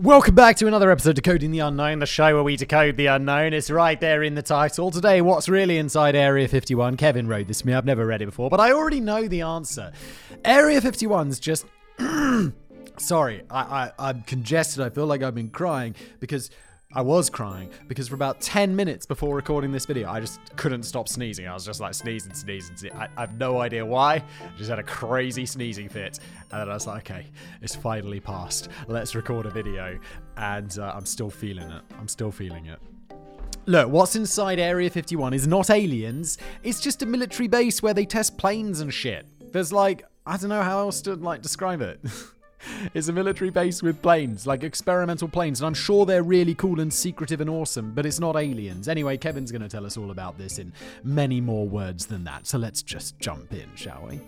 Welcome back to another episode of Decoding the Unknown, the show where we decode the unknown. It's right there in the title. Today, what's really inside Area 51? Kevin wrote this to me. I've never read it before, but I already know the answer. Area 51's just. Sorry, I, I, I'm congested. I feel like I've been crying because I was crying because for about 10 minutes before recording this video, I just couldn't stop sneezing. I was just like sneezing, sneezing, sneezing. I, I have no idea why. I just had a crazy sneezing fit. And then I was like, okay, it's finally passed. Let's record a video. And uh, I'm still feeling it. I'm still feeling it. Look, what's inside Area 51 is not aliens. It's just a military base where they test planes and shit. There's like, I don't know how else to like describe it. It's a military base with planes, like experimental planes, and I'm sure they're really cool and secretive and awesome, but it's not aliens. Anyway, Kevin's going to tell us all about this in many more words than that, so let's just jump in, shall we?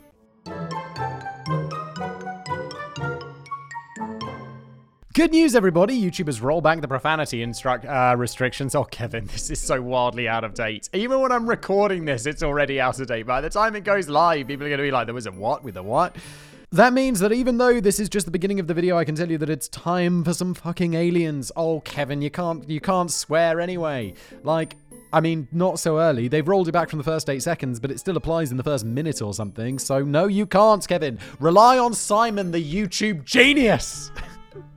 Good news, everybody! YouTubers roll back the profanity instruct uh, restrictions. Oh, Kevin, this is so wildly out of date. Even when I'm recording this, it's already out of date. By the time it goes live, people are going to be like, "There was a what with a what?" That means that even though this is just the beginning of the video, I can tell you that it's time for some fucking aliens. Oh, Kevin, you can't you can't swear anyway. Like, I mean, not so early. They've rolled it back from the first eight seconds, but it still applies in the first minute or something. So no, you can't, Kevin. Rely on Simon, the YouTube genius,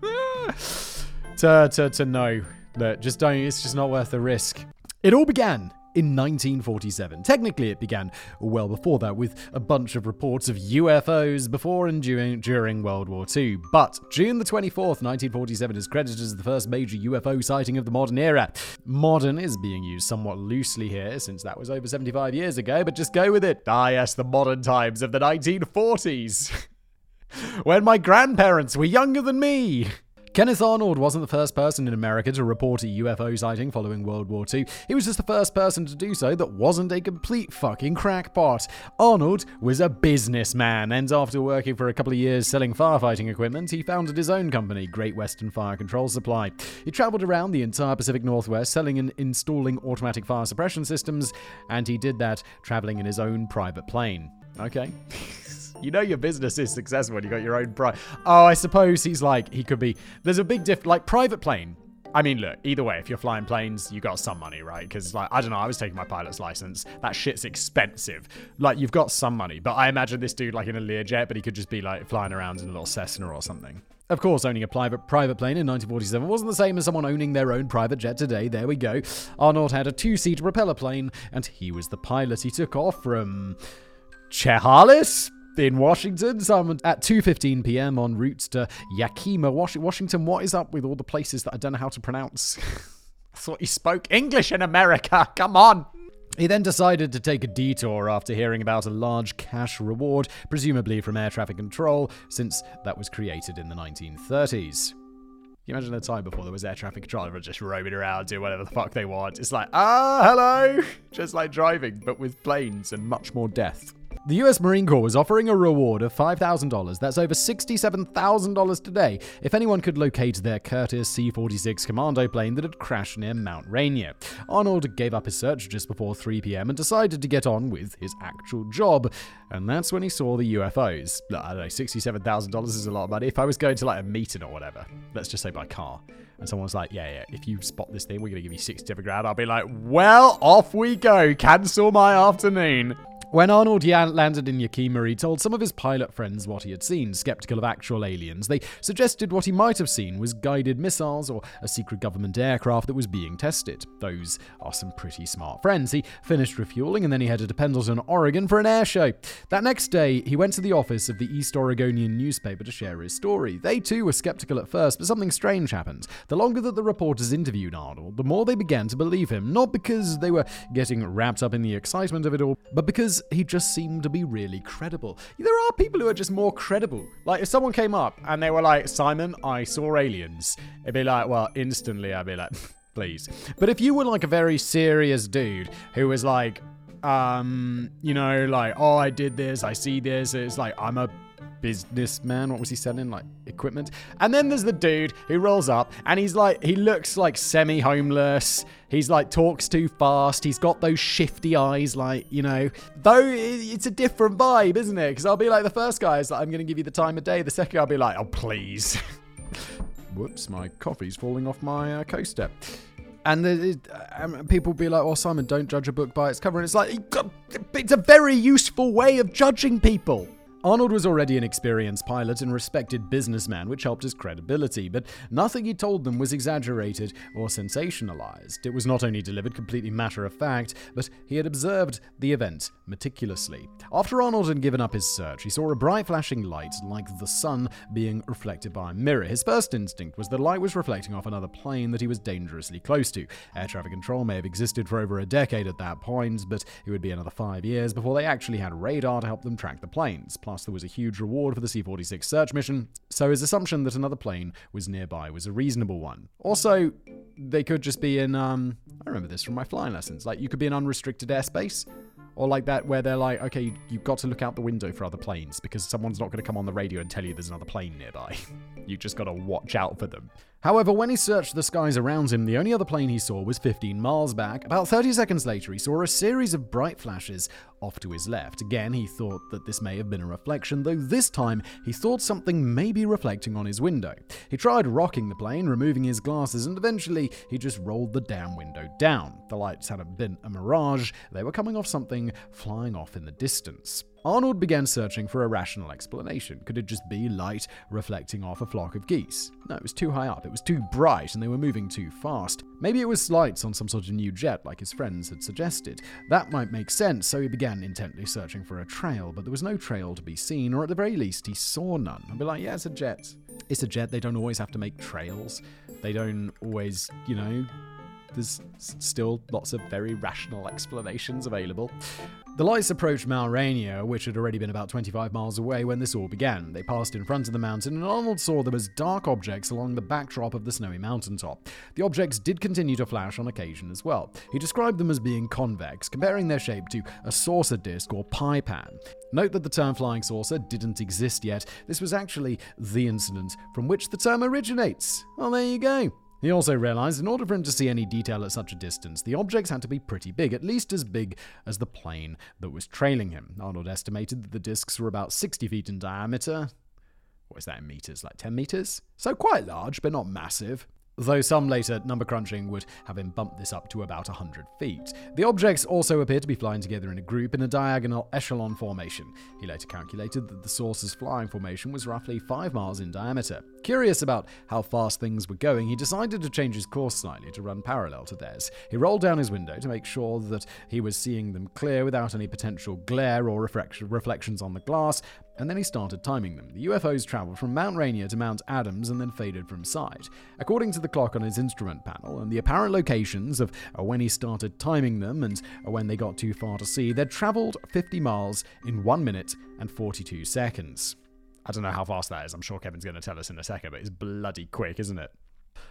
to to to know that just don't. It's just not worth the risk. It all began in 1947. Technically, it began well before that with a bunch of reports of UFOs before and during, during World War II. But June the 24th, 1947 is credited as the first major UFO sighting of the modern era. Modern is being used somewhat loosely here since that was over 75 years ago, but just go with it. Ah, yes, the modern times of the 1940s. when my grandparents were younger than me. Kenneth Arnold wasn't the first person in America to report a UFO sighting following World War II. He was just the first person to do so that wasn't a complete fucking crackpot. Arnold was a businessman, and after working for a couple of years selling firefighting equipment, he founded his own company, Great Western Fire Control Supply. He traveled around the entire Pacific Northwest selling and installing automatic fire suppression systems, and he did that traveling in his own private plane. Okay. You know your business is successful when you got your own private. Oh, I suppose he's like he could be. There's a big diff. Like private plane. I mean, look. Either way, if you're flying planes, you got some money, right? Because like I don't know, I was taking my pilot's license. That shit's expensive. Like you've got some money, but I imagine this dude like in a Learjet, but he could just be like flying around in a little Cessna or something. Of course, owning a private private plane in 1947 wasn't the same as someone owning their own private jet today. There we go. Arnold had a two-seater propeller plane, and he was the pilot. He took off from Chehalis, in Washington, some at 2:15 p.m. en route to Yakima, Washington. What is up with all the places that I don't know how to pronounce? I thought you spoke English in America. Come on. He then decided to take a detour after hearing about a large cash reward, presumably from air traffic control, since that was created in the 1930s. Can you imagine a time before there was air traffic control? Just roaming around, doing whatever the fuck they want. It's like, ah, hello! Just like driving, but with planes and much more death. The US Marine Corps was offering a reward of $5,000, that's over $67,000 today, if anyone could locate their Curtiss C 46 commando plane that had crashed near Mount Rainier. Arnold gave up his search just before 3 pm and decided to get on with his actual job, and that's when he saw the UFOs. I don't know, $67,000 is a lot of money. If I was going to like a meeting or whatever, let's just say by car, and someone's like, yeah, yeah, if you spot this thing, we're going to give you 67 grand, I'll be like, well, off we go, cancel my afternoon. When Arnold landed in Yakima, he told some of his pilot friends what he had seen. Skeptical of actual aliens, they suggested what he might have seen was guided missiles or a secret government aircraft that was being tested. Those are some pretty smart friends. He finished refueling and then he headed to Pendleton, Oregon for an air show. That next day, he went to the office of the East Oregonian newspaper to share his story. They too were skeptical at first, but something strange happened. The longer that the reporters interviewed Arnold, the more they began to believe him, not because they were getting wrapped up in the excitement of it all, but because he just seemed to be really credible. There are people who are just more credible. Like if someone came up and they were like, Simon, I saw aliens, it'd be like, well, instantly I'd be like, please. But if you were like a very serious dude who was like, um, you know, like, oh, I did this, I see this, it's like, I'm a businessman. What was he selling? Like equipment. And then there's the dude who rolls up and he's like, he looks like semi homeless. He's like, talks too fast. He's got those shifty eyes, like, you know. Though it's a different vibe, isn't it? Because I'll be like, the first guy is like, I'm going to give you the time of day. The second I'll be like, oh, please. whoops, my coffee's falling off my uh, coaster. And the, um, people be like, "Oh, Simon, don't judge a book by its cover." And it's like, it's a very useful way of judging people. Arnold was already an experienced pilot and respected businessman, which helped his credibility, but nothing he told them was exaggerated or sensationalized. It was not only delivered completely matter of fact, but he had observed the event meticulously. After Arnold had given up his search, he saw a bright flashing light like the sun being reflected by a mirror. His first instinct was the light was reflecting off another plane that he was dangerously close to. Air traffic control may have existed for over a decade at that point, but it would be another five years before they actually had radar to help them track the planes. Plus, there was a huge reward for the C 46 search mission, so his assumption that another plane was nearby was a reasonable one. Also, they could just be in, um, I remember this from my flying lessons, like you could be in unrestricted airspace. Or like that, where they're like, okay, you've got to look out the window for other planes because someone's not going to come on the radio and tell you there's another plane nearby. you just got to watch out for them. However, when he searched the skies around him, the only other plane he saw was 15 miles back. About 30 seconds later, he saw a series of bright flashes off to his left. Again, he thought that this may have been a reflection, though this time he thought something may be reflecting on his window. He tried rocking the plane, removing his glasses, and eventually he just rolled the damn window down. The lights hadn't been a mirage, they were coming off something flying off in the distance. Arnold began searching for a rational explanation. Could it just be light reflecting off a flock of geese? No, it was too high up, it was too bright, and they were moving too fast. Maybe it was lights on some sort of new jet, like his friends had suggested. That might make sense, so he began intently searching for a trail, but there was no trail to be seen, or at the very least, he saw none. I'd be like, yeah, it's a jet. It's a jet, they don't always have to make trails. They don't always, you know, there's still lots of very rational explanations available. The lights approached Mount Rainier, which had already been about 25 miles away when this all began. They passed in front of the mountain, and Arnold saw them as dark objects along the backdrop of the snowy mountaintop. The objects did continue to flash on occasion as well. He described them as being convex, comparing their shape to a saucer disc or pie pan. Note that the term flying saucer didn't exist yet. This was actually the incident from which the term originates. Well, there you go. He also realized in order for him to see any detail at such a distance, the objects had to be pretty big, at least as big as the plane that was trailing him. Arnold estimated that the discs were about 60 feet in diameter. What is that in meters? Like 10 meters? So quite large, but not massive though some later number crunching would have him bump this up to about 100 feet. The objects also appear to be flying together in a group in a diagonal echelon formation. He later calculated that the source's flying formation was roughly 5 miles in diameter. Curious about how fast things were going, he decided to change his course slightly to run parallel to theirs. He rolled down his window to make sure that he was seeing them clear without any potential glare or reflections on the glass, and then he started timing them. The UFOs traveled from Mount Rainier to Mount Adams and then faded from sight. According to the clock on his instrument panel and the apparent locations of uh, when he started timing them and uh, when they got too far to see, they'd traveled 50 miles in 1 minute and 42 seconds. I don't know how fast that is. I'm sure Kevin's going to tell us in a second, but it's bloody quick, isn't it?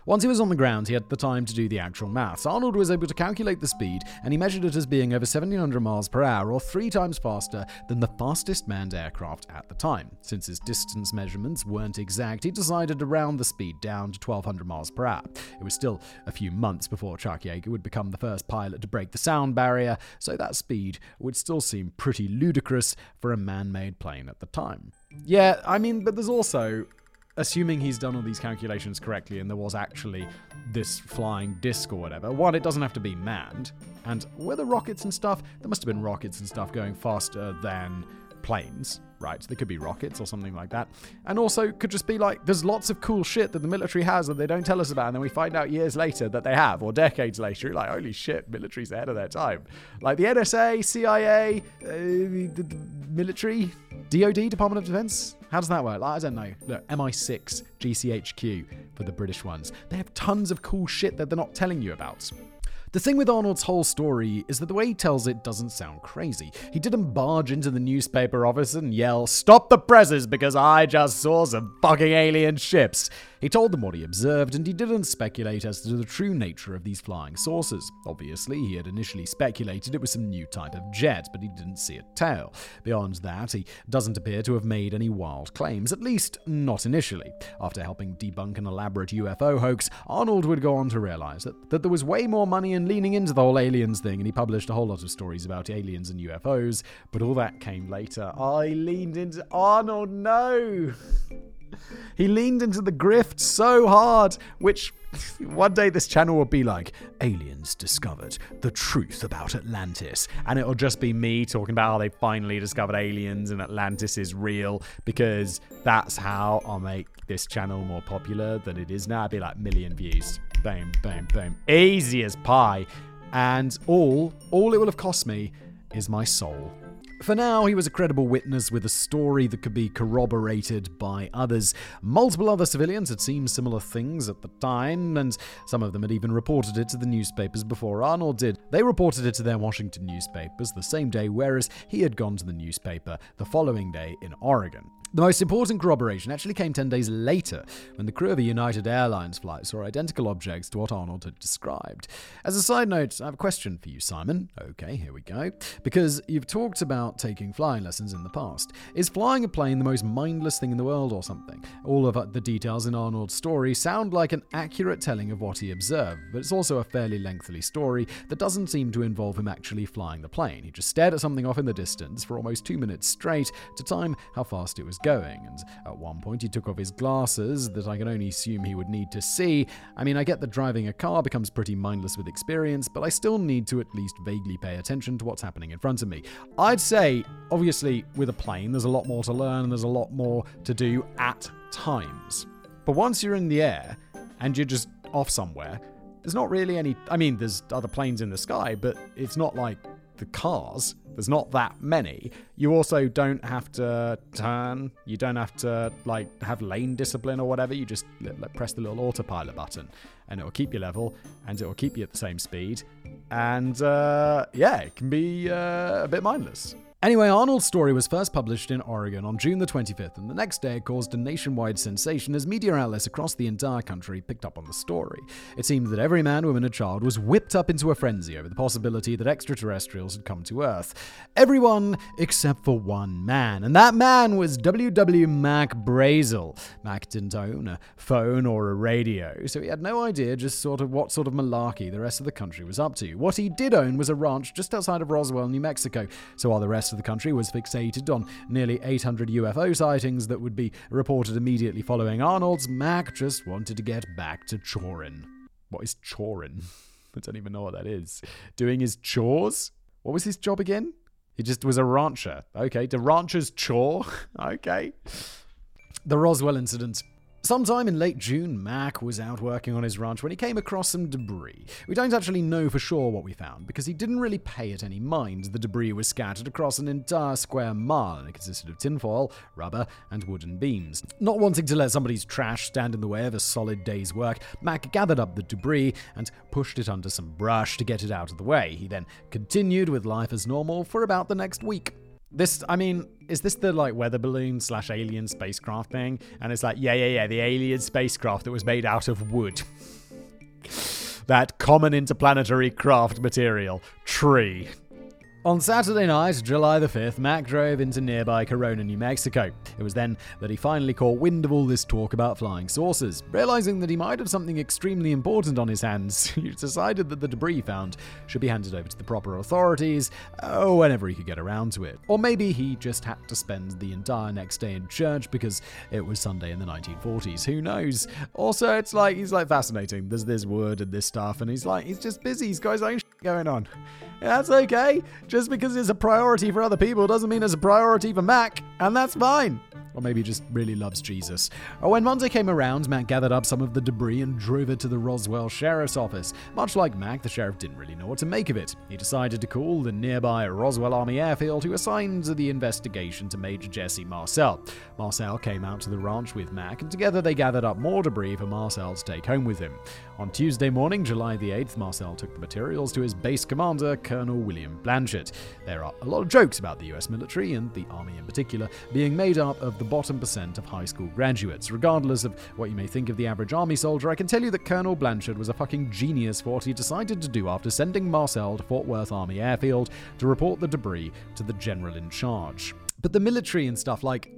Once he was on the ground, he had the time to do the actual maths. Arnold was able to calculate the speed, and he measured it as being over 1700 miles per hour, or three times faster than the fastest manned aircraft at the time. Since his distance measurements weren't exact, he decided to round the speed down to 1200 miles per hour. It was still a few months before Chuck Yeager would become the first pilot to break the sound barrier, so that speed would still seem pretty ludicrous for a man made plane at the time. Yeah, I mean, but there's also assuming he's done all these calculations correctly and there was actually this flying disc or whatever, one, it doesn't have to be manned. And were there rockets and stuff? There must have been rockets and stuff going faster than planes, right? They could be rockets or something like that. And also could just be like, there's lots of cool shit that the military has that they don't tell us about, and then we find out years later that they have, or decades later. Like, holy shit, military's ahead of their time. Like the NSA, CIA, uh, the, the military, DoD, Department of Defense. How does that work? Like, I don't know. Look, MI6, GCHQ for the British ones. They have tons of cool shit that they're not telling you about. The thing with Arnold's whole story is that the way he tells it doesn't sound crazy. He didn't barge into the newspaper office and yell, Stop the presses because I just saw some fucking alien ships. He told them what he observed, and he didn't speculate as to the true nature of these flying saucers. Obviously, he had initially speculated it was some new type of jet, but he didn't see a tail. Beyond that, he doesn't appear to have made any wild claims, at least not initially. After helping debunk an elaborate UFO hoax, Arnold would go on to realize that, that there was way more money in leaning into the whole aliens thing, and he published a whole lot of stories about aliens and UFOs, but all that came later. I leaned into Arnold, no! He leaned into the grift so hard, which one day this channel will be like, aliens discovered the truth about Atlantis. And it'll just be me talking about how they finally discovered aliens and Atlantis is real because that's how I'll make this channel more popular than it is now. It'd be like million views. Boom, boom, boom. Easy as pie. And all, all it will have cost me is my soul. For now, he was a credible witness with a story that could be corroborated by others. Multiple other civilians had seen similar things at the time, and some of them had even reported it to the newspapers before Arnold did. They reported it to their Washington newspapers the same day, whereas he had gone to the newspaper the following day in Oregon. The most important corroboration actually came 10 days later when the crew of a United Airlines flight saw identical objects to what Arnold had described. As a side note, I have a question for you, Simon. Okay, here we go. Because you've talked about taking flying lessons in the past. Is flying a plane the most mindless thing in the world or something? All of uh, the details in Arnold's story sound like an accurate telling of what he observed, but it's also a fairly lengthy story that doesn't seem to involve him actually flying the plane. He just stared at something off in the distance for almost two minutes straight to time how fast it was going, and at one point he took off his glasses that I can only assume he would need to see. I mean, I get that driving a car becomes pretty mindless with experience, but I still need to at least vaguely pay attention to what's happening in front of me. I'd say, obviously, with a plane, there's a lot more to learn and there's a lot more to do at times. But once you're in the air and you're just off somewhere, there's not really any. I mean, there's other planes in the sky, but it's not like the cars. There's not that many. You also don't have to turn. You don't have to like have lane discipline or whatever. You just press the little autopilot button, and it will keep you level, and it will keep you at the same speed. And uh, yeah, it can be uh, a bit mindless. Anyway, Arnold's story was first published in Oregon on June the 25th, and the next day it caused a nationwide sensation as media outlets across the entire country picked up on the story. It seemed that every man, woman, and child was whipped up into a frenzy over the possibility that extraterrestrials had come to Earth. Everyone except for one man, and that man was W.W. Mac Brazel. Mac didn't own a phone or a radio, so he had no idea just sort of what sort of malarkey the rest of the country was up to. What he did own was a ranch just outside of Roswell, New Mexico, so while the rest of the country was fixated on nearly 800 UFO sightings that would be reported immediately following Arnold's, Mac just wanted to get back to chorin. What is chorin? I don't even know what that is. Doing his chores? What was his job again? He just was a rancher. Okay, the rancher's chore. okay. The Roswell incident Sometime in late June, Mac was out working on his ranch when he came across some debris. We don't actually know for sure what we found because he didn't really pay it any mind. The debris was scattered across an entire square mile and it consisted of tinfoil, rubber, and wooden beams. Not wanting to let somebody's trash stand in the way of a solid day's work, Mac gathered up the debris and pushed it under some brush to get it out of the way. He then continued with life as normal for about the next week. This, I mean, is this the like weather balloon slash alien spacecraft thing? And it's like, yeah, yeah, yeah, the alien spacecraft that was made out of wood. that common interplanetary craft material, tree. On Saturday night, July the 5th, Mac drove into nearby Corona, New Mexico. It was then that he finally caught wind of all this talk about flying saucers. Realizing that he might have something extremely important on his hands, he decided that the debris found should be handed over to the proper authorities oh, whenever he could get around to it. Or maybe he just had to spend the entire next day in church because it was Sunday in the 1940s. Who knows? Also, it's like, he's like fascinating. There's this wood and this stuff, and he's like, he's just busy. He's got his own going on. That's okay. Just because it's a priority for other people doesn't mean it's a priority for Mac, and that's fine. Or maybe he just really loves Jesus. Oh, when Monday came around, Mac gathered up some of the debris and drove it to the Roswell Sheriff's Office. Much like Mac, the sheriff didn't really know what to make of it. He decided to call the nearby Roswell Army Airfield, who assigned the investigation to Major Jesse Marcel. Marcel came out to the ranch with Mac, and together they gathered up more debris for Marcel to take home with him. On Tuesday morning, July the 8th, Marcel took the materials to his base commander, Colonel William Blanchard. There are a lot of jokes about the US military, and the Army in particular, being made up of the bottom percent of high school graduates. Regardless of what you may think of the average Army soldier, I can tell you that Colonel Blanchard was a fucking genius for what he decided to do after sending Marcel to Fort Worth Army Airfield to report the debris to the general in charge. But the military and stuff, like,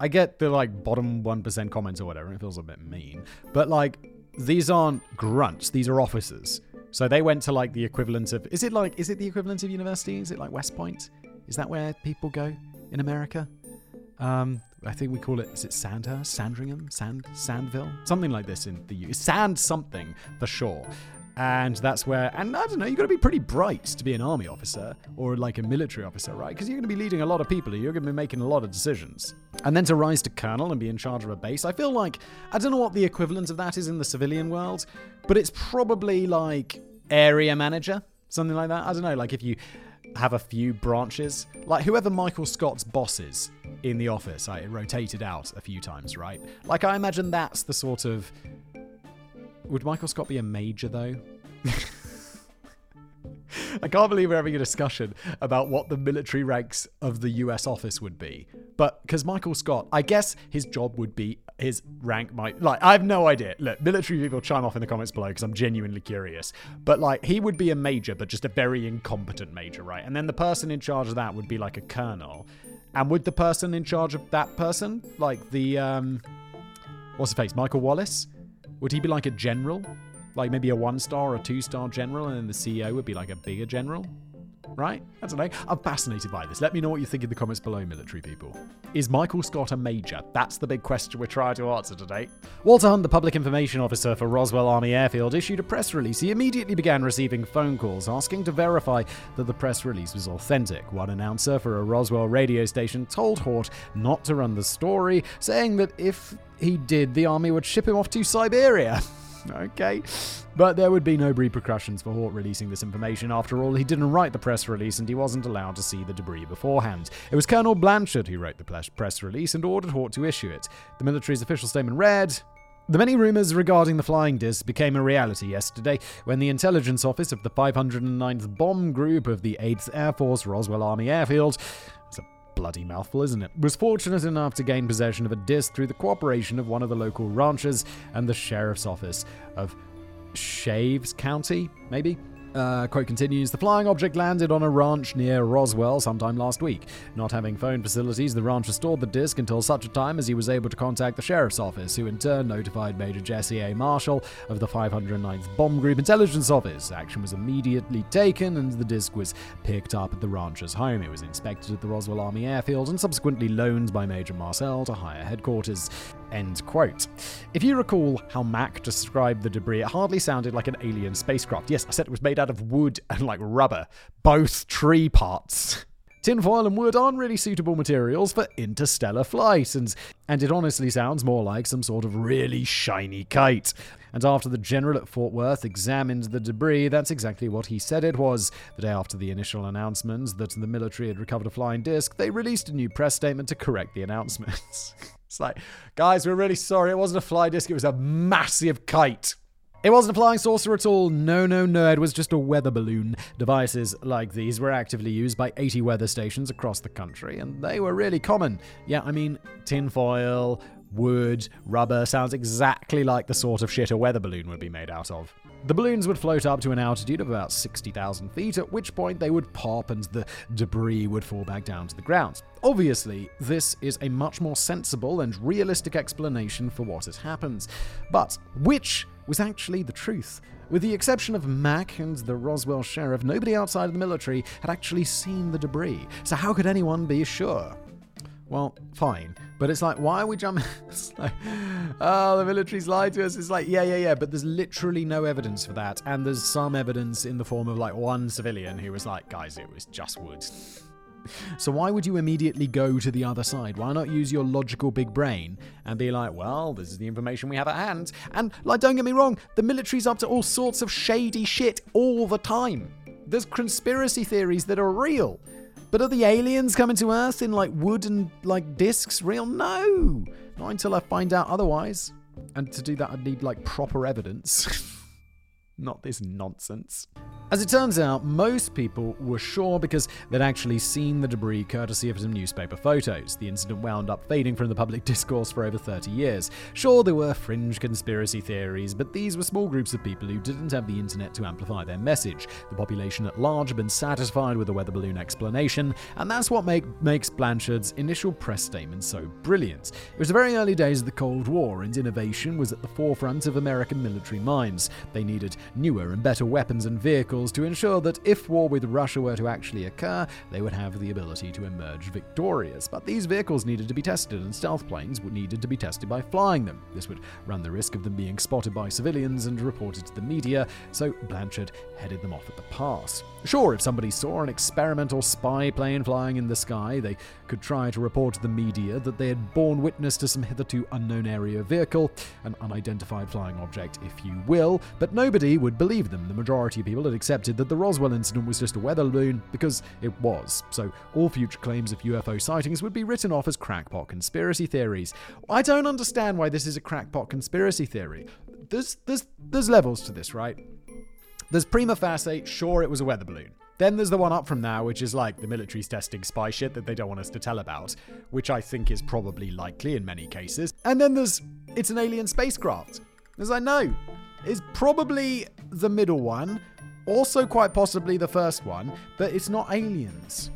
I get the like bottom 1% comments or whatever, it feels a bit mean. But like, these aren't grunts, these are officers. So they went to like the equivalent of is it like is it the equivalent of university? Is it like West Point? Is that where people go in America? Um, I think we call it, is it Sandhurst? Sandringham? Sand, Sandville? Something like this in the U. Sand something, for sure. And that's where, and I don't know, you've got to be pretty bright to be an army officer or like a military officer, right? Because you're going to be leading a lot of people, you're going to be making a lot of decisions. And then to rise to colonel and be in charge of a base, I feel like, I don't know what the equivalent of that is in the civilian world, but it's probably like area manager, something like that. I don't know, like if you have a few branches, like whoever Michael Scott's boss is in the office, I rotated out a few times, right? Like I imagine that's the sort of would Michael Scott be a major though? I can't believe we're having a discussion about what the military ranks of the US office would be. But because Michael Scott, I guess his job would be his rank might like I have no idea. Look, military people chime off in the comments below because I'm genuinely curious. But like he would be a major, but just a very incompetent major, right? And then the person in charge of that would be like a colonel. And would the person in charge of that person, like the um what's his face, Michael Wallace? Would he be like a general? Like maybe a one star or two star general, and then the CEO would be like a bigger general? Right? I don't know. I'm fascinated by this. Let me know what you think in the comments below, military people. Is Michael Scott a major? That's the big question we're trying to answer today. Walter Haut, the public information officer for Roswell Army Airfield, issued a press release. He immediately began receiving phone calls asking to verify that the press release was authentic. One announcer for a Roswell radio station told Haut not to run the story, saying that if he did, the army would ship him off to Siberia. okay. But there would be no repercussions for Haut releasing this information. After all, he didn't write the press release and he wasn't allowed to see the debris beforehand. It was Colonel Blanchard who wrote the press release and ordered Haut to issue it. The military's official statement read the many rumors regarding the flying disc became a reality yesterday when the intelligence office of the 509th Bomb Group of the 8th Air Force Roswell Army Airfield bloody mouthful, isn't it? Was fortunate enough to gain possession of a disc through the cooperation of one of the local ranchers and the sheriff's office of Chaves County, maybe? Uh, quote continues The flying object landed on a ranch near Roswell sometime last week. Not having phone facilities, the rancher stored the disc until such a time as he was able to contact the sheriff's office, who in turn notified Major Jesse A. Marcel of the 509th Bomb Group Intelligence Office. Action was immediately taken, and the disc was picked up at the rancher's home. It was inspected at the Roswell Army Airfield and subsequently loaned by Major Marcel to higher headquarters. End quote. If you recall how Mac described the debris, it hardly sounded like an alien spacecraft. Yes, I said it was made out of wood and like rubber, both tree parts. Tinfoil and wood aren't really suitable materials for interstellar flight, and, and it honestly sounds more like some sort of really shiny kite. And after the general at Fort Worth examined the debris, that's exactly what he said it was. The day after the initial announcement that the military had recovered a flying disc, they released a new press statement to correct the announcements. It's like, guys, we're really sorry. It wasn't a fly disc, it was a massive kite. It wasn't a flying saucer at all. No, no, no. It was just a weather balloon. Devices like these were actively used by 80 weather stations across the country, and they were really common. Yeah, I mean, tinfoil, wood, rubber sounds exactly like the sort of shit a weather balloon would be made out of. The balloons would float up to an altitude of about 60,000 feet, at which point they would pop and the debris would fall back down to the ground. Obviously, this is a much more sensible and realistic explanation for what has happened. But which was actually the truth? With the exception of Mac and the Roswell sheriff, nobody outside of the military had actually seen the debris. So how could anyone be sure? Well, fine. But it's like, why are we jumping? it's like, oh, the military's lied to us. It's like, yeah, yeah, yeah. But there's literally no evidence for that. And there's some evidence in the form of like one civilian who was like, guys, it was just wood. So why would you immediately go to the other side? Why not use your logical big brain and be like, well, this is the information we have at hand? And like, don't get me wrong, the military's up to all sorts of shady shit all the time. There's conspiracy theories that are real. But are the aliens coming to Earth in like wood and like discs real? No! Not until I find out otherwise. And to do that, I'd need like proper evidence. Not this nonsense. As it turns out, most people were sure because they'd actually seen the debris courtesy of some newspaper photos. The incident wound up fading from the public discourse for over 30 years. Sure, there were fringe conspiracy theories, but these were small groups of people who didn't have the internet to amplify their message. The population at large had been satisfied with the weather balloon explanation, and that's what make, makes Blanchard's initial press statement so brilliant. It was the very early days of the Cold War, and innovation was at the forefront of American military minds. They needed newer and better weapons and vehicles to ensure that if war with Russia were to actually occur, they would have the ability to emerge victorious. But these vehicles needed to be tested, and stealth planes needed to be tested by flying them. This would run the risk of them being spotted by civilians and reported to the media, so Blanchard headed them off at the pass. Sure, if somebody saw an experimental spy plane flying in the sky, they could try to report to the media that they had borne witness to some hitherto unknown area vehicle, an unidentified flying object, if you will, but nobody would believe them. The majority of people had accepted that the Roswell incident was just a weather balloon because it was. So all future claims of UFO sightings would be written off as crackpot conspiracy theories. I don't understand why this is a crackpot conspiracy theory. There's there's there's levels to this, right? There's prima facie, sure, it was a weather balloon. Then there's the one up from now, which is like the military's testing spy shit that they don't want us to tell about, which I think is probably likely in many cases. And then there's it's an alien spacecraft. As I know, it's probably the middle one, also quite possibly the first one, but it's not aliens.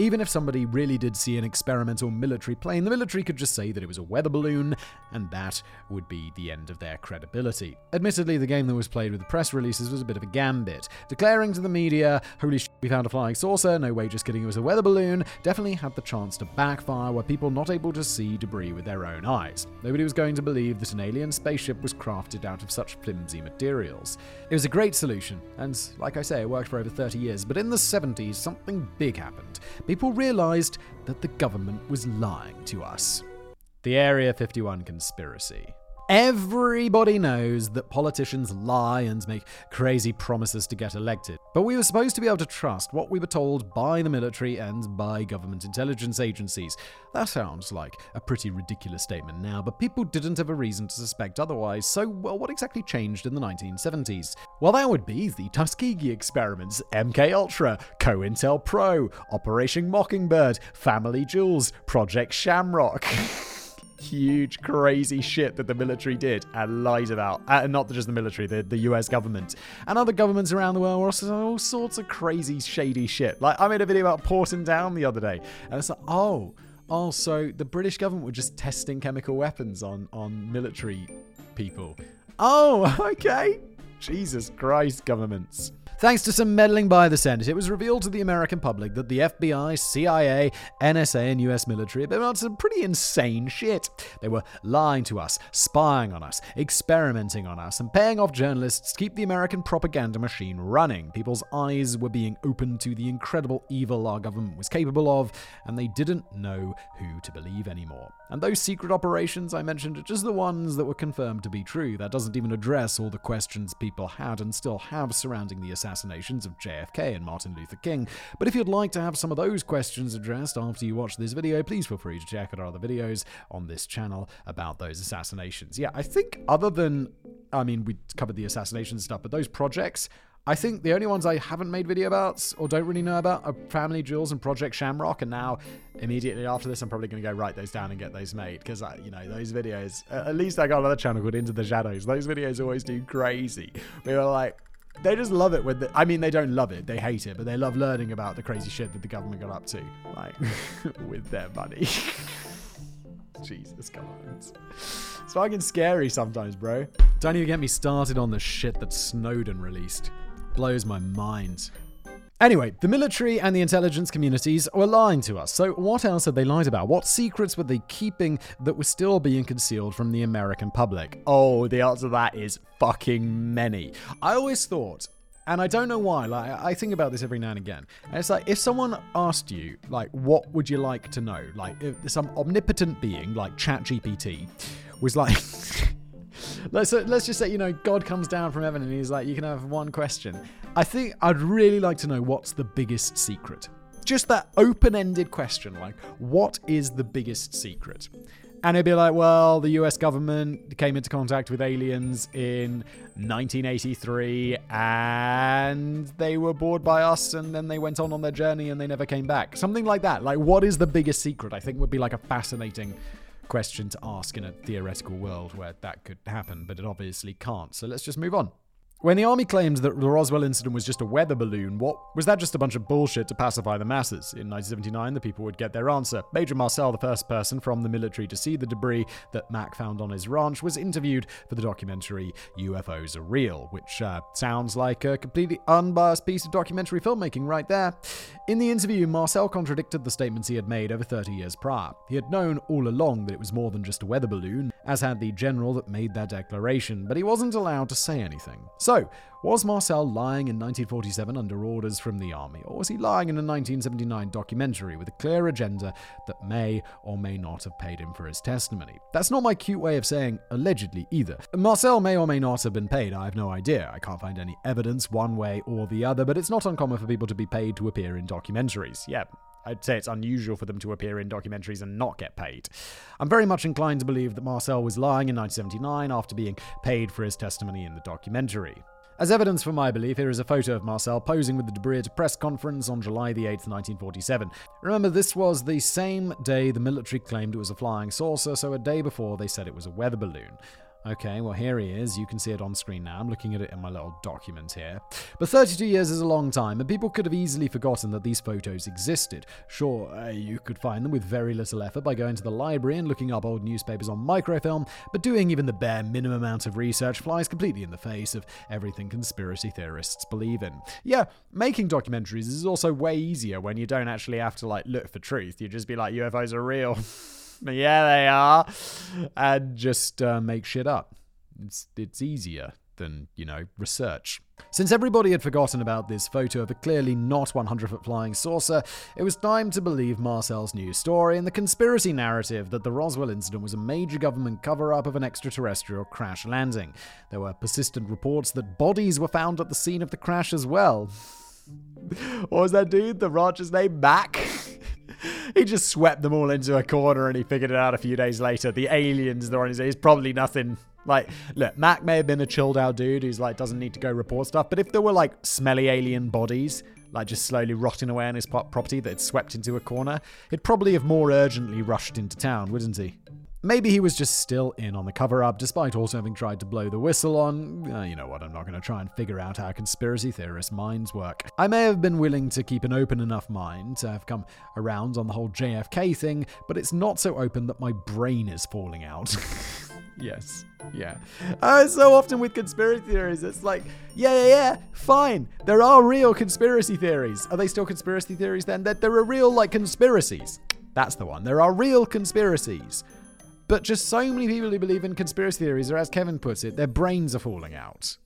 Even if somebody really did see an experimental military plane, the military could just say that it was a weather balloon, and that would be the end of their credibility. Admittedly, the game that was played with the press releases was a bit of a gambit. Declaring to the media, holy shit, we found a flying saucer, no way just kidding, it was a weather balloon, definitely had the chance to backfire were people not able to see debris with their own eyes. Nobody was going to believe that an alien spaceship was crafted out of such flimsy materials. It was a great solution, and like I say, it worked for over 30 years, but in the 70s, something big happened people realized that the government was lying to us. The Area 51 conspiracy. Everybody knows that politicians lie and make crazy promises to get elected. But we were supposed to be able to trust what we were told by the military and by government intelligence agencies. That sounds like a pretty ridiculous statement now, but people didn't have a reason to suspect otherwise. So, well, what exactly changed in the 1970s? Well, that would be the Tuskegee experiments, MK Ultra, COINTELPRO, Operation Mockingbird, Family Jewels, Project Shamrock. huge, crazy shit that the military did and lied about. Uh, not just the military, the, the US government. And other governments around the world were also all sorts of crazy, shady shit. Like, I made a video about Porton Down the other day, and it's like, oh, oh, so the British government were just testing chemical weapons on, on military people. Oh, okay. Jesus Christ, governments. Thanks to some meddling by the Senate, it was revealed to the American public that the FBI, CIA, NSA, and US military had been on some pretty insane shit. They were lying to us, spying on us, experimenting on us, and paying off journalists to keep the American propaganda machine running. People's eyes were being opened to the incredible evil our government was capable of, and they didn't know who to believe anymore. And those secret operations I mentioned are just the ones that were confirmed to be true. That doesn't even address all the questions people had and still have surrounding the assassinations of JFK and Martin Luther King. But if you'd like to have some of those questions addressed after you watch this video, please feel free to check out our other videos on this channel about those assassinations. Yeah, I think other than, I mean, we covered the assassination stuff, but those projects, I think the only ones I haven't made video about or don't really know about are Family Jewels and Project Shamrock. And now, immediately after this, I'm probably going to go write those down and get those made because, you know, those videos. At least I got another channel called Into the Shadows. Those videos always do crazy. We were like, they just love it when I mean they don't love it, they hate it, but they love learning about the crazy shit that the government got up to, like with their money. Jesus. It's, it's fucking scary sometimes, bro. Don't even get me started on the shit that Snowden released blows my mind. Anyway, the military and the intelligence communities were lying to us. So, what else had they lied about? What secrets were they keeping that were still being concealed from the American public? Oh, the answer to that is fucking many. I always thought and I don't know why. Like I think about this every now and again. And it's like if someone asked you, like, what would you like to know? Like, if some omnipotent being like ChatGPT was like, let's let's just say you know God comes down from heaven and he's like, you can have one question. I think I'd really like to know what's the biggest secret. Just that open-ended question, like what is the biggest secret? And it'd be like, well, the US government came into contact with aliens in 1983 and they were bored by us and then they went on on their journey and they never came back. Something like that. Like, what is the biggest secret? I think would be like a fascinating question to ask in a theoretical world where that could happen, but it obviously can't. So let's just move on. When the army claimed that the Roswell incident was just a weather balloon, what was that just a bunch of bullshit to pacify the masses? In 1979, the people would get their answer. Major Marcel, the first person from the military to see the debris that Mac found on his ranch, was interviewed for the documentary UFOs Are Real, which uh, sounds like a completely unbiased piece of documentary filmmaking right there. In the interview, Marcel contradicted the statements he had made over 30 years prior. He had known all along that it was more than just a weather balloon, as had the general that made that declaration, but he wasn't allowed to say anything. So, was Marcel lying in 1947 under orders from the army, or was he lying in a 1979 documentary with a clear agenda that may or may not have paid him for his testimony? That's not my cute way of saying allegedly either. Marcel may or may not have been paid, I have no idea. I can't find any evidence one way or the other, but it's not uncommon for people to be paid to appear in documentaries. Yeah, I'd say it's unusual for them to appear in documentaries and not get paid. I'm very much inclined to believe that Marcel was lying in 1979 after being paid for his testimony in the documentary. As evidence for my belief, here is a photo of Marcel posing with the debris at a press conference on July the 8th, 1947. Remember, this was the same day the military claimed it was a flying saucer, so a day before they said it was a weather balloon. Okay, well, here he is. You can see it on screen now. I'm looking at it in my little document here. But 32 years is a long time, and people could have easily forgotten that these photos existed. Sure, uh, you could find them with very little effort by going to the library and looking up old newspapers on microfilm, but doing even the bare minimum amount of research flies completely in the face of everything conspiracy theorists believe in. Yeah, making documentaries is also way easier when you don't actually have to, like, look for truth. You just be like, UFOs are real. yeah, they are. And just uh, make shit up. It's, it's easier than, you know, research. Since everybody had forgotten about this photo of a clearly not 100 foot flying saucer, it was time to believe Marcel's new story and the conspiracy narrative that the Roswell incident was a major government cover up of an extraterrestrial crash landing. There were persistent reports that bodies were found at the scene of the crash as well. what was that dude? The rancher's name? Mac? He just swept them all into a corner and he figured it out a few days later. The aliens that are on his, he's probably nothing. Like, look, Mac may have been a chilled out dude who's like doesn't need to go report stuff, but if there were like smelly alien bodies, like just slowly rotting away on his property that had swept into a corner, he'd probably have more urgently rushed into town, wouldn't he? Maybe he was just still in on the cover up, despite also having tried to blow the whistle on. Uh, you know what, I'm not going to try and figure out how conspiracy theorists' minds work. I may have been willing to keep an open enough mind to have come around on the whole JFK thing, but it's not so open that my brain is falling out. yes. Yeah. Uh, so often with conspiracy theories, it's like, yeah, yeah, yeah, fine. There are real conspiracy theories. Are they still conspiracy theories then? That there are real, like, conspiracies. That's the one. There are real conspiracies. But just so many people who believe in conspiracy theories are, as Kevin puts it, their brains are falling out.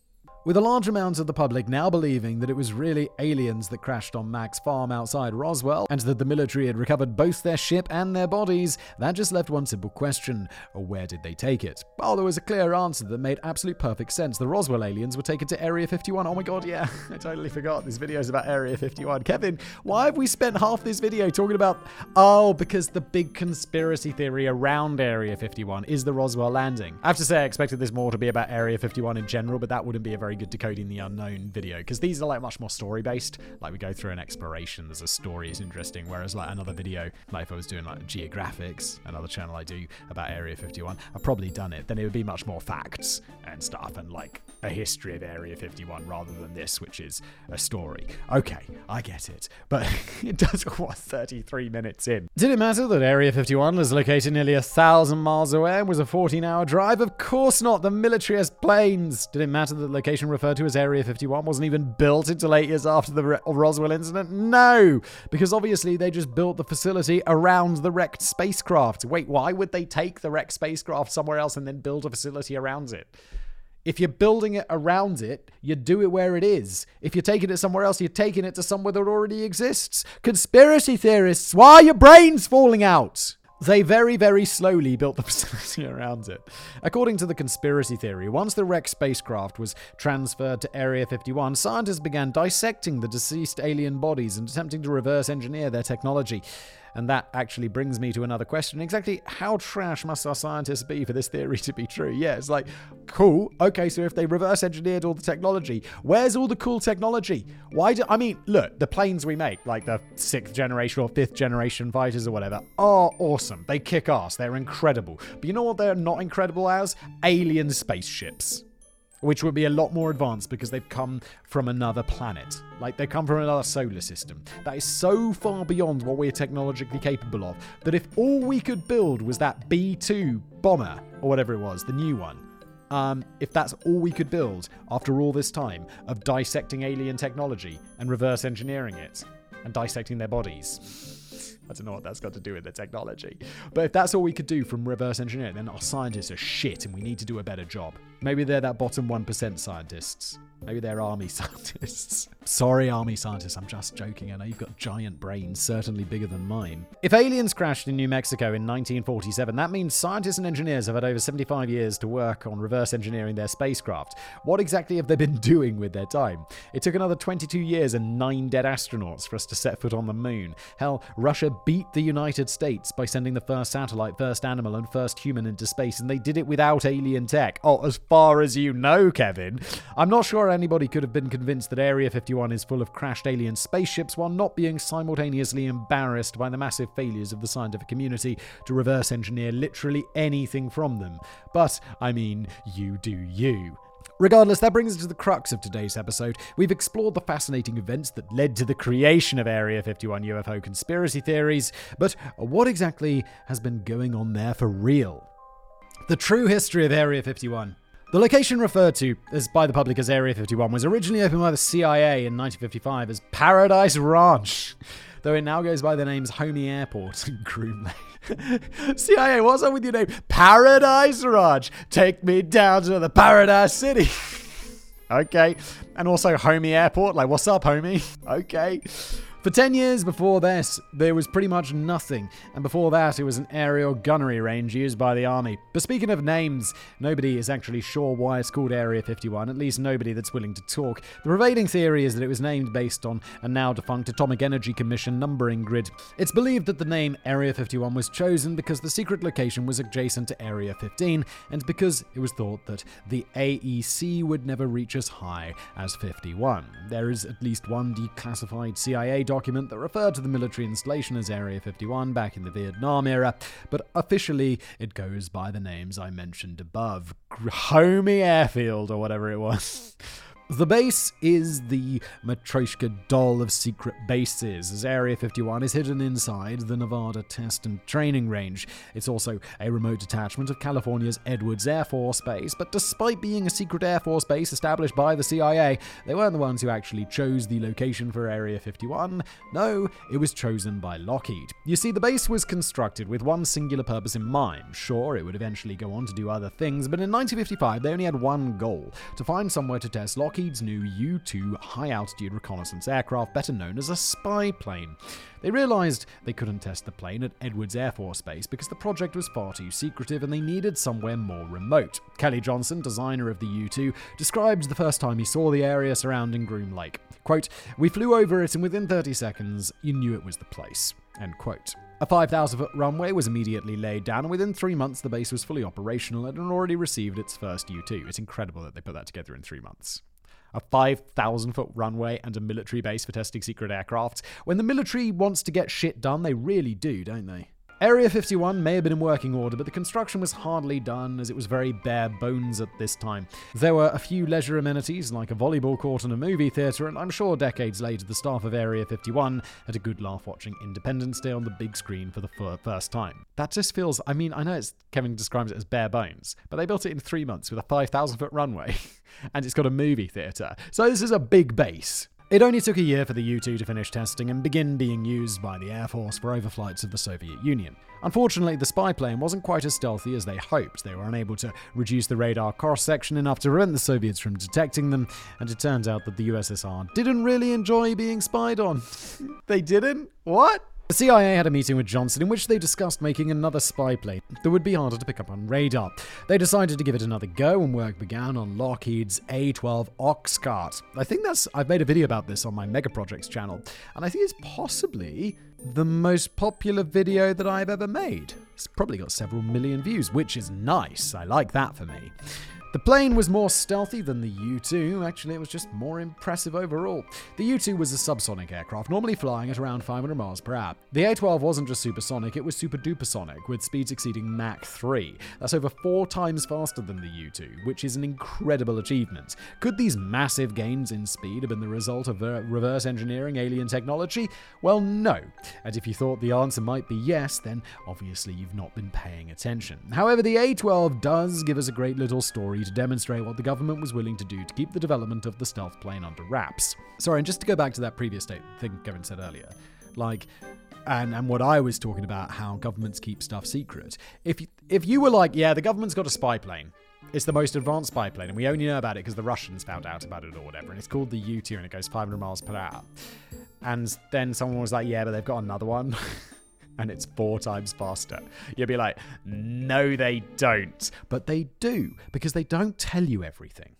With a large amount of the public now believing that it was really aliens that crashed on Mac's farm outside Roswell, and that the military had recovered both their ship and their bodies, that just left one simple question where did they take it? Well, there was a clear answer that made absolute perfect sense. The Roswell aliens were taken to Area 51. Oh my god, yeah, I totally forgot. This video is about Area 51. Kevin, why have we spent half this video talking about. Oh, because the big conspiracy theory around Area 51 is the Roswell landing. I have to say, I expected this more to be about Area 51 in general, but that wouldn't be a very very good decoding the unknown video because these are like much more story based. Like we go through an exploration, there's a story is interesting. Whereas like another video, like if I was doing like geographics, another channel I do about Area 51, I've probably done it. Then it would be much more facts and stuff and like a history of Area 51 rather than this, which is a story. Okay, I get it, but it does what 33 minutes in. Did it matter that Area 51 was located nearly a thousand miles away and was a 14-hour drive? Of course not. The military has planes. Did it matter that the location referred to as Area 51 wasn't even built until eight years after the Roswell incident? No, because obviously they just built the facility around the wrecked spacecraft. Wait, why would they take the wrecked spacecraft somewhere else and then build a facility around it? If you're building it around it, you do it where it is. If you're taking it somewhere else, you're taking it to somewhere that already exists. Conspiracy theorists, why are your brains falling out? They very, very slowly built the facility around it. According to the conspiracy theory, once the wrecked spacecraft was transferred to Area 51, scientists began dissecting the deceased alien bodies and attempting to reverse engineer their technology. And that actually brings me to another question. Exactly how trash must our scientists be for this theory to be true? Yeah, it's like, cool. Okay, so if they reverse engineered all the technology, where's all the cool technology? Why do I mean, look, the planes we make, like the sixth generation or fifth generation fighters or whatever, are awesome. They kick ass. They're incredible. But you know what they're not incredible as? Alien spaceships. Which would be a lot more advanced because they've come from another planet. Like they come from another solar system. That is so far beyond what we're technologically capable of that if all we could build was that B 2 bomber, or whatever it was, the new one, um, if that's all we could build after all this time of dissecting alien technology and reverse engineering it and dissecting their bodies. I don't know what that's got to do with the technology. But if that's all we could do from reverse engineering, then our scientists are shit and we need to do a better job. Maybe they're that bottom 1% scientists. Maybe they're army scientists. Sorry, army scientists, I'm just joking. I know you've got giant brains, certainly bigger than mine. If aliens crashed in New Mexico in 1947, that means scientists and engineers have had over 75 years to work on reverse engineering their spacecraft. What exactly have they been doing with their time? It took another 22 years and nine dead astronauts for us to set foot on the moon. Hell, Russia beat the United States by sending the first satellite, first animal, and first human into space, and they did it without alien tech. Oh, as far as you know, Kevin. I'm not sure anybody could have been convinced that Area 51 is full of crashed alien spaceships while not being simultaneously embarrassed by the massive failures of the scientific community to reverse engineer literally anything from them. But, I mean, you do you. Regardless, that brings us to the crux of today's episode. We've explored the fascinating events that led to the creation of Area 51 UFO conspiracy theories, but what exactly has been going on there for real? The true history of Area 51. The location referred to as by the public as Area 51 was originally opened by the CIA in 1955 as Paradise Ranch, though it now goes by the names Homey Airport and Groom Lake. CIA, what's up with your name? Paradise Ranch. Take me down to the Paradise City. okay. And also Homey Airport. Like, what's up, homie? okay. For 10 years before this, there was pretty much nothing, and before that, it was an aerial gunnery range used by the army. But speaking of names, nobody is actually sure why it's called Area 51, at least nobody that's willing to talk. The prevailing theory is that it was named based on a now defunct Atomic Energy Commission numbering grid. It's believed that the name Area 51 was chosen because the secret location was adjacent to Area 15, and because it was thought that the AEC would never reach as high as 51. There is at least one declassified CIA document that referred to the military installation as Area 51 back in the Vietnam era, but officially it goes by the names I mentioned above Homey Airfield or whatever it was. The base is the Matryoshka doll of secret bases, as Area 51 is hidden inside the Nevada Test and Training Range. It's also a remote detachment of California's Edwards Air Force Base, but despite being a secret Air Force base established by the CIA, they weren't the ones who actually chose the location for Area 51. No, it was chosen by Lockheed. You see, the base was constructed with one singular purpose in mind. Sure, it would eventually go on to do other things, but in 1955 they only had one goal to find somewhere to test Lockheed Lockheed's new U 2 high altitude reconnaissance aircraft, better known as a spy plane. They realized they couldn't test the plane at Edwards Air Force Base because the project was far too secretive and they needed somewhere more remote. Kelly Johnson, designer of the U 2, described the first time he saw the area surrounding Groom Lake. Quote, We flew over it and within 30 seconds, you knew it was the place. End quote. A 5,000 foot runway was immediately laid down, and within three months, the base was fully operational and had already received its first U 2. It's incredible that they put that together in three months a 5,000 foot runway, and a military base for testing secret aircraft. When the military wants to get shit done, they really do, don't they? Area 51 may have been in working order, but the construction was hardly done as it was very bare bones at this time. There were a few leisure amenities like a volleyball court and a movie theatre, and I'm sure decades later the staff of Area 51 had a good laugh watching Independence Day on the big screen for the first time. That just feels, I mean, I know it's Kevin describes it as bare bones, but they built it in three months with a 5,000 foot runway, and it's got a movie theatre. So this is a big base. It only took a year for the U 2 to finish testing and begin being used by the Air Force for overflights of the Soviet Union. Unfortunately, the spy plane wasn't quite as stealthy as they hoped. They were unable to reduce the radar cross section enough to prevent the Soviets from detecting them, and it turns out that the USSR didn't really enjoy being spied on. they didn't? What? The CIA had a meeting with Johnson in which they discussed making another spy plane that would be harder to pick up on radar. They decided to give it another go and work began on Lockheed's A12 Oxcart. I think that's, I've made a video about this on my Mega Projects channel, and I think it's possibly the most popular video that I've ever made. It's probably got several million views, which is nice. I like that for me. The plane was more stealthy than the U 2, actually, it was just more impressive overall. The U 2 was a subsonic aircraft, normally flying at around 500 miles per hour. The A 12 wasn't just supersonic, it was super dupersonic, with speeds exceeding Mach 3. That's over four times faster than the U 2, which is an incredible achievement. Could these massive gains in speed have been the result of uh, reverse engineering alien technology? Well, no. And if you thought the answer might be yes, then obviously you've not been paying attention. However, the A 12 does give us a great little story to demonstrate what the government was willing to do to keep the development of the stealth plane under wraps. Sorry, and just to go back to that previous state thing Kevin said earlier, like, and and what I was talking about, how governments keep stuff secret. If you, if you were like, yeah, the government's got a spy plane. It's the most advanced spy plane, and we only know about it because the Russians found out about it or whatever. And it's called the U-2, and it goes 500 miles per hour. And then someone was like, "Yeah, but they've got another one." and it's four times faster. You'll be like, no, they don't. But they do, because they don't tell you everything.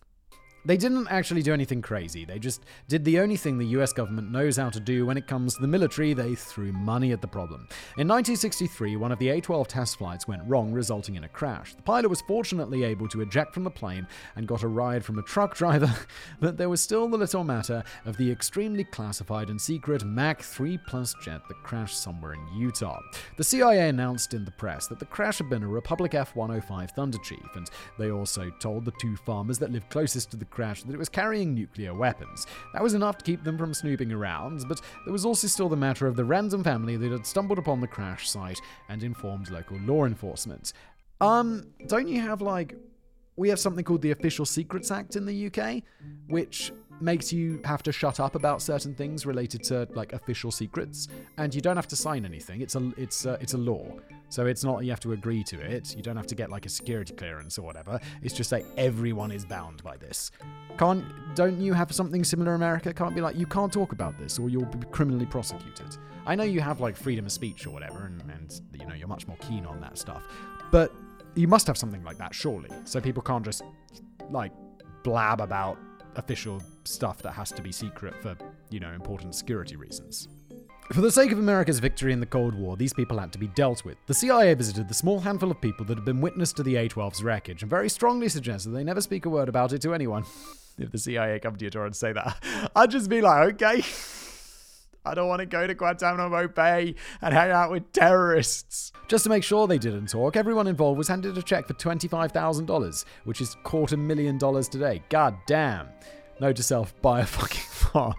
They didn't actually do anything crazy. They just did the only thing the US government knows how to do when it comes to the military. They threw money at the problem. In 1963, one of the A 12 test flights went wrong, resulting in a crash. The pilot was fortunately able to eject from the plane and got a ride from a truck driver, but there was still the little matter of the extremely classified and secret Mach 3 Plus jet that crashed somewhere in Utah. The CIA announced in the press that the crash had been a Republic F 105 Thunderchief, and they also told the two farmers that lived closest to the crash that it was carrying nuclear weapons. That was enough to keep them from snooping around, but there was also still the matter of the random family that had stumbled upon the crash site and informed local law enforcement. Um, don't you have like we have something called the Official Secrets Act in the UK, which makes you have to shut up about certain things related to like official secrets, and you don't have to sign anything. It's a it's a, it's a law, so it's not you have to agree to it. You don't have to get like a security clearance or whatever. It's just like everyone is bound by this. Can't don't you have something similar America? Can't be like you can't talk about this or you'll be criminally prosecuted. I know you have like freedom of speech or whatever, and, and you know you're much more keen on that stuff, but you must have something like that, surely. So people can't just like blab about official stuff that has to be secret for, you know, important security reasons. For the sake of America's victory in the Cold War, these people had to be dealt with. The CIA visited the small handful of people that had been witness to the A 12's wreckage and very strongly suggested they never speak a word about it to anyone. if the CIA come to your door and say that, I'd just be like, okay. I don't want to go to Guantanamo Bay and hang out with terrorists. Just to make sure they didn't talk, everyone involved was handed a check for $25,000, which is quarter million dollars today. God damn. Note to self, buy a fucking farm.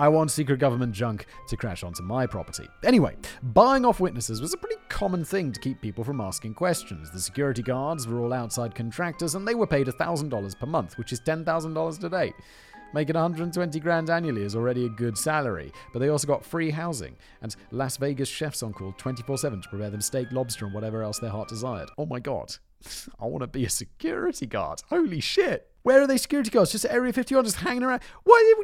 I want secret government junk to crash onto my property. Anyway, buying off witnesses was a pretty common thing to keep people from asking questions. The security guards were all outside contractors and they were paid $1,000 per month, which is $10,000 today. Making 120 grand annually is already a good salary, but they also got free housing and Las Vegas chefs on call 24 7 to prepare them steak, lobster, and whatever else their heart desired. Oh my god. I want to be a security guard. Holy shit. Where are they security guards? Just Area 51 just hanging around? Why?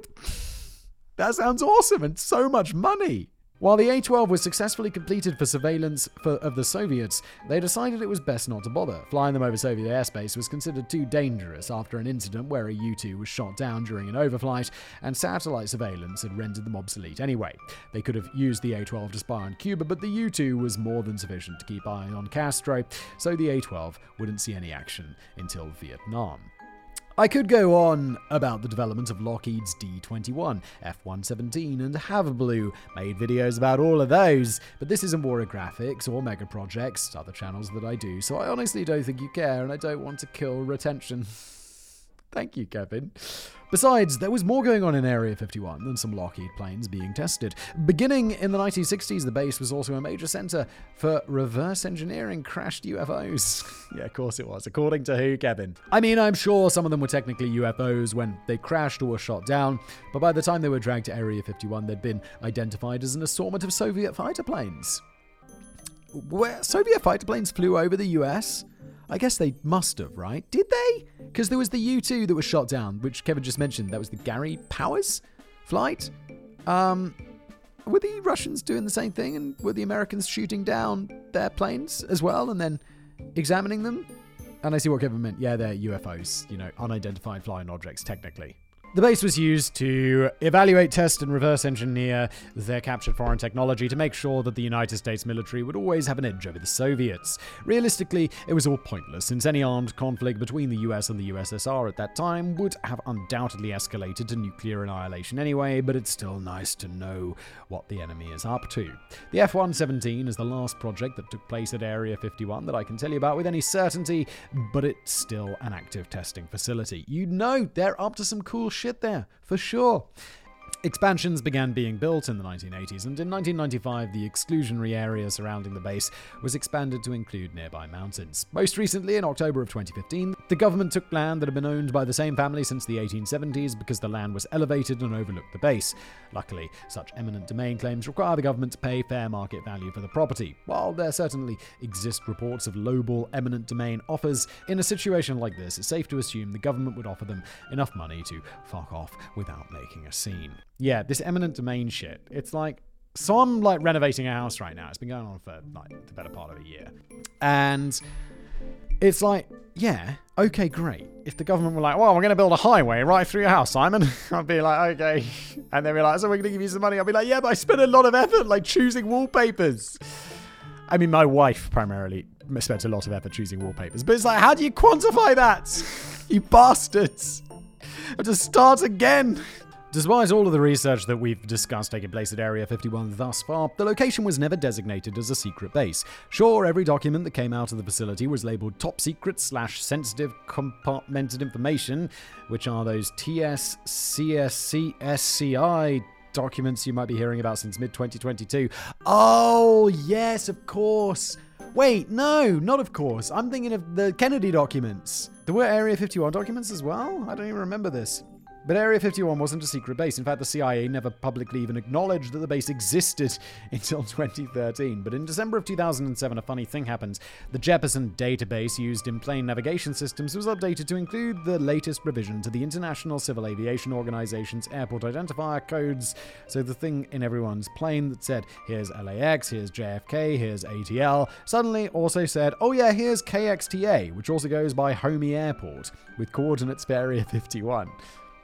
That sounds awesome and so much money. While the A 12 was successfully completed for surveillance for, of the Soviets, they decided it was best not to bother. Flying them over Soviet airspace was considered too dangerous after an incident where a U 2 was shot down during an overflight, and satellite surveillance had rendered them obsolete anyway. They could have used the A 12 to spy on Cuba, but the U 2 was more than sufficient to keep eye on Castro, so the A 12 wouldn't see any action until Vietnam. I could go on about the development of Lockheed's D21, F117, and Have Blue, made videos about all of those, but this isn't Warographics or Mega Projects, other channels that I do, so I honestly don't think you care, and I don't want to kill retention. Thank you, Kevin. Besides, there was more going on in Area 51 than some Lockheed planes being tested. Beginning in the 1960s, the base was also a major center for reverse engineering crashed UFOs. yeah, of course it was. According to who, Kevin? I mean, I'm sure some of them were technically UFOs when they crashed or were shot down, but by the time they were dragged to Area 51, they'd been identified as an assortment of Soviet fighter planes. Where Soviet fighter planes flew over the US? I guess they must have, right? Did they? Because there was the U 2 that was shot down, which Kevin just mentioned. That was the Gary Powers flight. Um, were the Russians doing the same thing? And were the Americans shooting down their planes as well and then examining them? And I see what Kevin meant. Yeah, they're UFOs, you know, unidentified flying objects, technically. The base was used to evaluate, test, and reverse engineer their captured foreign technology to make sure that the United States military would always have an edge over the Soviets. Realistically, it was all pointless, since any armed conflict between the US and the USSR at that time would have undoubtedly escalated to nuclear annihilation anyway, but it's still nice to know what the enemy is up to. The F 117 is the last project that took place at Area 51 that I can tell you about with any certainty, but it's still an active testing facility. You know they're up to some cool shit shit there, for sure. Expansions began being built in the 1980s, and in 1995, the exclusionary area surrounding the base was expanded to include nearby mountains. Most recently, in October of 2015, the government took land that had been owned by the same family since the 1870s because the land was elevated and overlooked the base. Luckily, such eminent domain claims require the government to pay fair market value for the property. While there certainly exist reports of lowball eminent domain offers, in a situation like this, it's safe to assume the government would offer them enough money to fuck off without making a scene. Yeah, this eminent domain shit. It's like so I'm like renovating a house right now. It's been going on for like the better part of a year. And it's like, yeah, okay, great. If the government were like, well, we're going to build a highway right through your house, Simon, I'd be like, okay. And they'd be like, so we're going to give you some money. I'd be like, yeah, but I spent a lot of effort like choosing wallpapers. I mean, my wife primarily spent a lot of effort choosing wallpapers, but it's like, how do you quantify that? you bastards. I have to start again. Despite all of the research that we've discussed taking place at Area 51 thus far, the location was never designated as a secret base. Sure, every document that came out of the facility was labeled top secret slash sensitive compartmented information, which are those TS, CSC, SCI documents you might be hearing about since mid 2022. Oh, yes, of course. Wait, no, not of course. I'm thinking of the Kennedy documents. There were Area 51 documents as well? I don't even remember this. But Area 51 wasn't a secret base. In fact, the CIA never publicly even acknowledged that the base existed until 2013. But in December of 2007, a funny thing happened. The Jeppesen database used in plane navigation systems was updated to include the latest revision to the International Civil Aviation Organization's airport identifier codes. So the thing in everyone's plane that said, here's LAX, here's JFK, here's ATL, suddenly also said, oh yeah, here's KXTA, which also goes by Homey Airport, with coordinates for Area 51.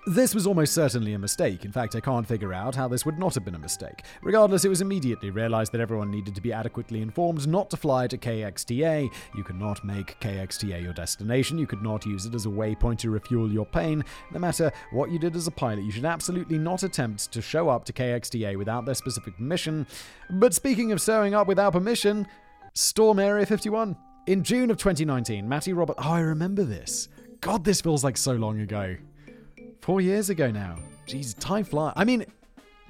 This was almost certainly a mistake. In fact, I can't figure out how this would not have been a mistake. Regardless, it was immediately realized that everyone needed to be adequately informed not to fly to KXTA. You could not make KXTA your destination. You could not use it as a waypoint to refuel your plane. No matter what you did as a pilot, you should absolutely not attempt to show up to KXTA without their specific permission. But speaking of showing up without permission, Storm Area 51. In June of 2019, Matty Robert. Oh, I remember this. God, this feels like so long ago. Four years ago now. Jeez, time flies. I mean,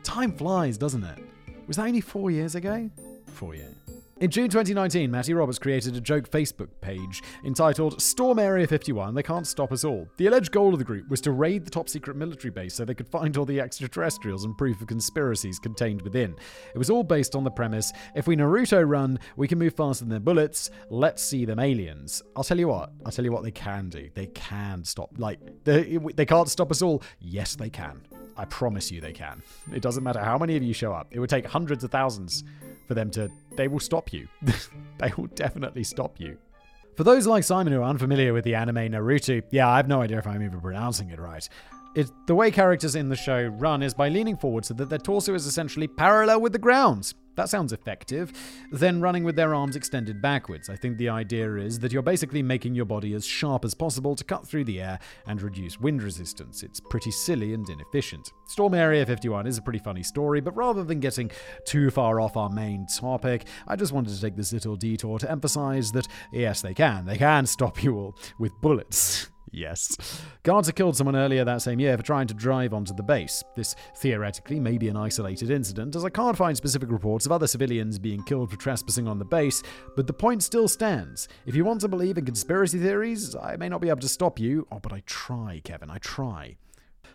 time flies, doesn't it? Was that only four years ago? Four years. In June 2019, Matty Roberts created a joke Facebook page entitled Storm Area 51 They Can't Stop Us All. The alleged goal of the group was to raid the top secret military base so they could find all the extraterrestrials and proof of conspiracies contained within. It was all based on the premise if we Naruto run, we can move faster than their bullets. Let's see them aliens. I'll tell you what, I'll tell you what they can do. They can stop, like, they, they can't stop us all. Yes, they can. I promise you they can. It doesn't matter how many of you show up, it would take hundreds of thousands for them to. They will stop you. they will definitely stop you. For those like Simon who are unfamiliar with the anime Naruto, yeah, I have no idea if I'm even pronouncing it right. It, the way characters in the show run is by leaning forward so that their torso is essentially parallel with the ground. That sounds effective. Then running with their arms extended backwards. I think the idea is that you're basically making your body as sharp as possible to cut through the air and reduce wind resistance. It's pretty silly and inefficient. Storm Area 51 is a pretty funny story, but rather than getting too far off our main topic, I just wanted to take this little detour to emphasize that yes, they can. They can stop you all with bullets. Yes. Guards had killed someone earlier that same year for trying to drive onto the base. This theoretically may be an isolated incident, as I can't find specific reports of other civilians being killed for trespassing on the base, but the point still stands. If you want to believe in conspiracy theories, I may not be able to stop you. Oh, but I try, Kevin, I try.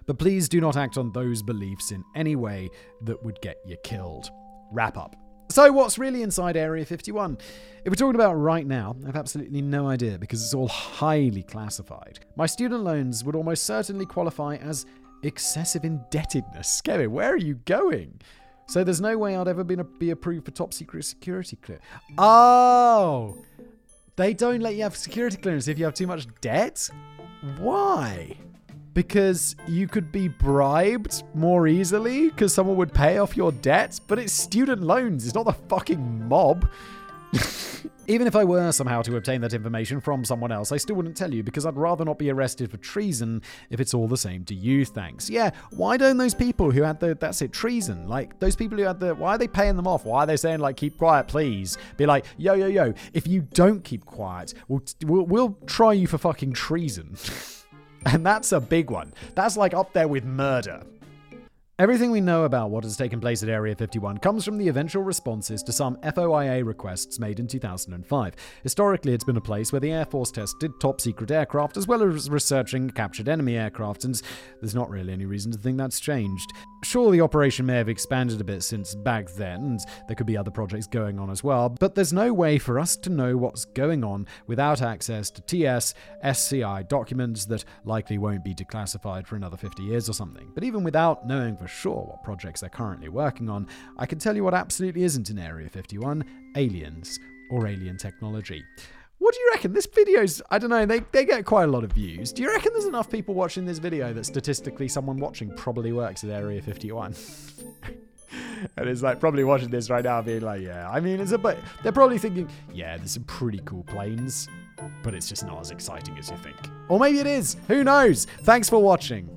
But please do not act on those beliefs in any way that would get you killed. Wrap up. So, what's really inside Area 51? If we're talking about right now, I have absolutely no idea because it's all highly classified. My student loans would almost certainly qualify as excessive indebtedness. Kevin, where are you going? So, there's no way I'd ever be approved for top secret security clear. Oh! They don't let you have security clearance if you have too much debt? Why? Because you could be bribed more easily because someone would pay off your debts, but it's student loans, it's not the fucking mob. Even if I were somehow to obtain that information from someone else, I still wouldn't tell you because I'd rather not be arrested for treason if it's all the same to you, thanks. Yeah, why don't those people who had the, that's it, treason, like those people who had the, why are they paying them off? Why are they saying, like, keep quiet, please? Be like, yo, yo, yo, if you don't keep quiet, we'll, we'll, we'll try you for fucking treason. and that's a big one. That's like up there with murder. Everything we know about what has taken place at Area 51 comes from the eventual responses to some FOIA requests made in 2005. Historically, it's been a place where the Air Force tested top secret aircraft as well as researching captured enemy aircraft, and there's not really any reason to think that's changed. Sure, the operation may have expanded a bit since back then, and there could be other projects going on as well, but there's no way for us to know what's going on without access to TS, SCI documents that likely won't be declassified for another 50 years or something. But even without knowing for sure what projects they're currently working on, I can tell you what absolutely isn't in Area 51 aliens or alien technology. What do you reckon? This video's, I don't know, they, they get quite a lot of views. Do you reckon there's enough people watching this video that statistically someone watching probably works at Area 51? and it's like probably watching this right now being like, yeah, I mean, it's a but they're probably thinking, yeah, there's some pretty cool planes, but it's just not as exciting as you think. Or maybe it is. Who knows? Thanks for watching.